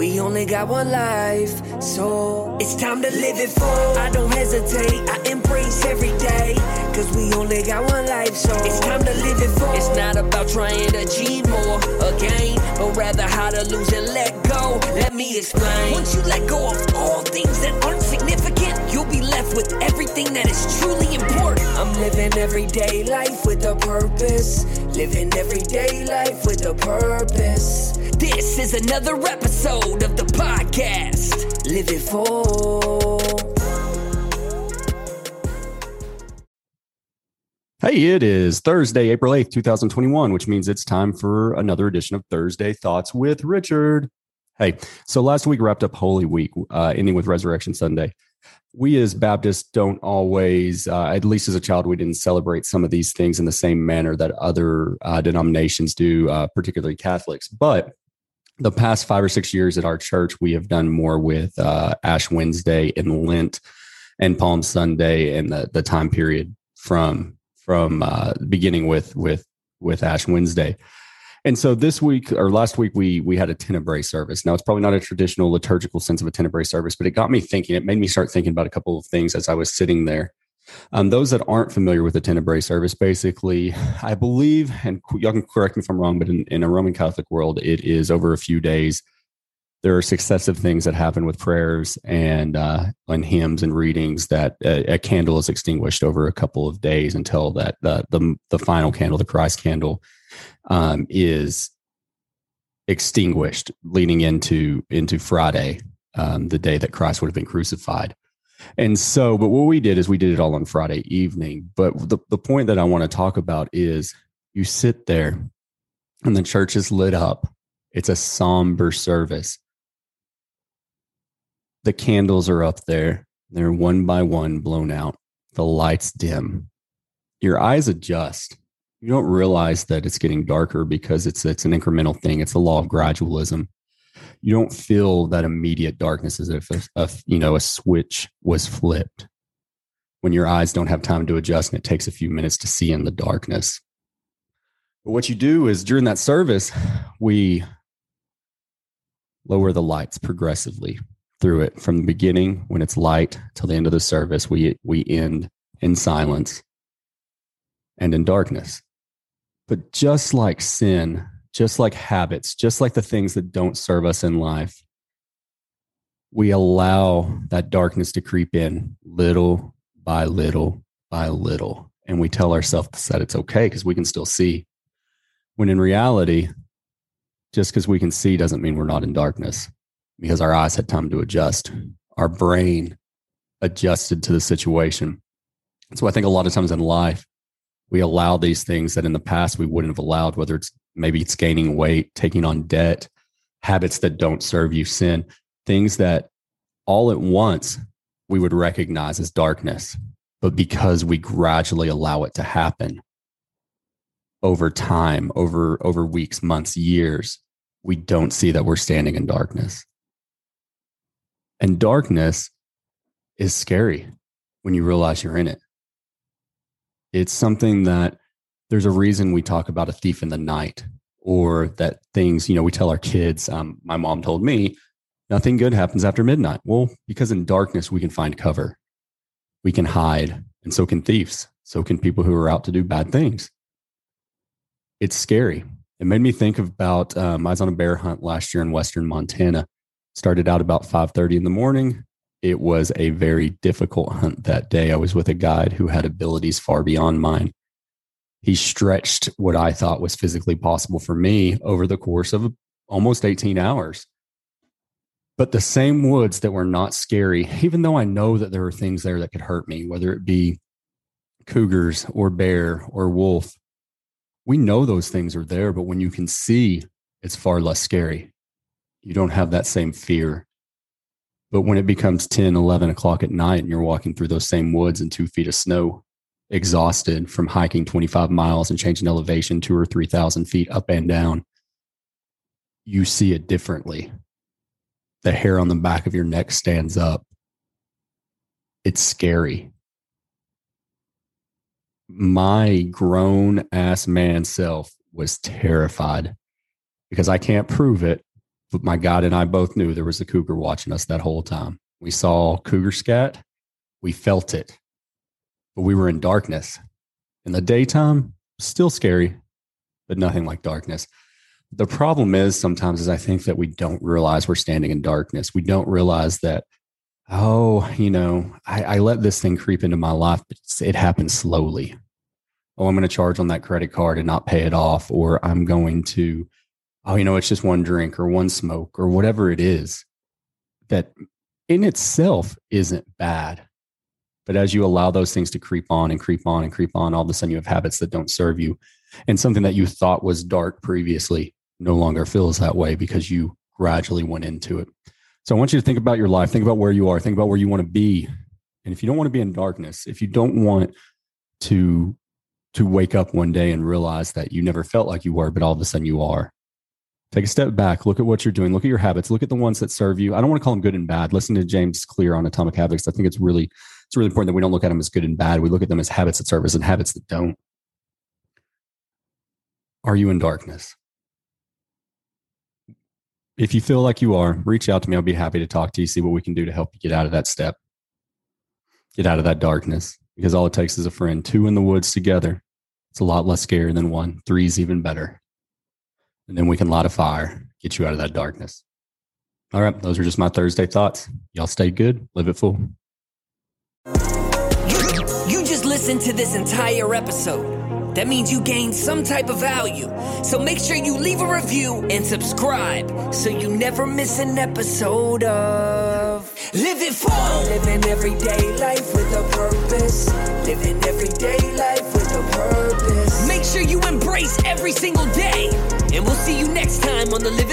We only got one life, so it's time to live it full. I don't hesitate, I embrace every day. Cause we only got one life, so it's time to live it full. It's not about trying to achieve more again, but rather how to lose and let go. Let me explain. Once you let go of all things that aren't significant, you'll be left with everything that is truly important. I'm living everyday life with a purpose. Living everyday life with a purpose. This is another episode of the podcast. Live it full. Hey, it is Thursday, April 8th, 2021, which means it's time for another edition of Thursday Thoughts with Richard. Hey, so last week wrapped up Holy Week, uh, ending with Resurrection Sunday. We as Baptists don't always, uh, at least as a child, we didn't celebrate some of these things in the same manner that other uh, denominations do, uh, particularly Catholics. But the past five or six years at our church, we have done more with uh, Ash Wednesday and Lent and Palm Sunday and the, the time period from from uh, beginning with with with Ash Wednesday. And so this week or last week we we had a tenebrae service. Now it's probably not a traditional liturgical sense of a tenebrae service, but it got me thinking. It made me start thinking about a couple of things as I was sitting there. Um, those that aren't familiar with the tenebrae service, basically, I believe, and y'all can correct me if I'm wrong, but in, in a Roman Catholic world, it is over a few days. There are successive things that happen with prayers and uh, and hymns and readings that a, a, candle is extinguished over a couple of days until that the the, final candle, the Christ candle, um, is extinguished, leading into into Friday, um, the day that Christ would have been crucified. And so, but what we did is we did it all on Friday evening. But the, the point that I want to talk about is you sit there and the church is lit up. It's a somber service. The candles are up there. They're one by one blown out. The lights dim. Your eyes adjust. You don't realize that it's getting darker because it's it's an incremental thing. It's the law of gradualism you don't feel that immediate darkness as if a, a, you know a switch was flipped when your eyes don't have time to adjust and it takes a few minutes to see in the darkness but what you do is during that service we lower the lights progressively through it from the beginning when it's light till the end of the service we we end in silence and in darkness but just like sin just like habits, just like the things that don't serve us in life, we allow that darkness to creep in little by little by little. And we tell ourselves that it's okay because we can still see. When in reality, just because we can see doesn't mean we're not in darkness because our eyes had time to adjust. Our brain adjusted to the situation. So I think a lot of times in life, we allow these things that in the past we wouldn't have allowed, whether it's maybe it's gaining weight, taking on debt, habits that don't serve you, sin, things that all at once we would recognize as darkness. But because we gradually allow it to happen over time, over, over weeks, months, years, we don't see that we're standing in darkness. And darkness is scary when you realize you're in it. It's something that there's a reason we talk about a thief in the night or that things, you know, we tell our kids, um, my mom told me, nothing good happens after midnight. Well, because in darkness, we can find cover, we can hide, and so can thieves. So can people who are out to do bad things. It's scary. It made me think about um, I was on a bear hunt last year in Western Montana. Started out about 5:30 in the morning. It was a very difficult hunt that day. I was with a guide who had abilities far beyond mine he stretched what I thought was physically possible for me over the course of almost 18 hours. But the same woods that were not scary, even though I know that there are things there that could hurt me, whether it be cougars or bear or wolf, we know those things are there. But when you can see, it's far less scary. You don't have that same fear. But when it becomes 10, 11 o'clock at night and you're walking through those same woods in two feet of snow, exhausted from hiking 25 miles and changing elevation two or 3,000 feet up and down, you see it differently. The hair on the back of your neck stands up. It's scary. My grown ass man self was terrified because I can't prove it, But my God and I both knew there was a cougar watching us that whole time. We saw cougar scat, we felt it, but we were in darkness. In the daytime, still scary, but nothing like darkness. The problem is sometimes is I think that we don't realize we're standing in darkness. We don't realize that, oh, you know, I, I let this thing creep into my life, but it happens slowly. Oh, I'm going to charge on that credit card and not pay it off, or I'm going to, oh, you know, it's just one drink or one smoke or whatever it is that in itself isn't bad. But as you allow those things to creep on and creep on and creep on, all of a sudden you have habits that don't serve you. And something that you thought was dark previously no longer feels that way because you gradually went into it. So I want you to think about your life, think about where you are, think about where you want to be. And if you don't want to be in darkness, if you don't want to to wake up one day and realize that you never felt like you were, but all of a sudden you are. Take a step back, look at what you're doing, look at your habits, look at the ones that serve you. I don't want to call them good and bad. Listen to James Clear on Atomic Habits. I think it's really it's really important that we don't look at them as good and bad. We look at them as habits that serve us and habits that don't. Are you in darkness? If you feel like you are, reach out to me. I'll be happy to talk to you, see what we can do to help you get out of that step, get out of that darkness, because all it takes is a friend. Two in the woods together. It's a lot less scary than one. Three is even better. And then we can light a fire, get you out of that darkness. All right. Those are just my Thursday thoughts. Y'all stay good, live it full. You, just listened to this entire episode. That means you gained some type of value. So make sure you leave a review and subscribe so you never miss an episode of Live It Full. Living everyday life with a purpose. Living everyday life with a purpose. Make sure you embrace every single day. See you next time on the podcast.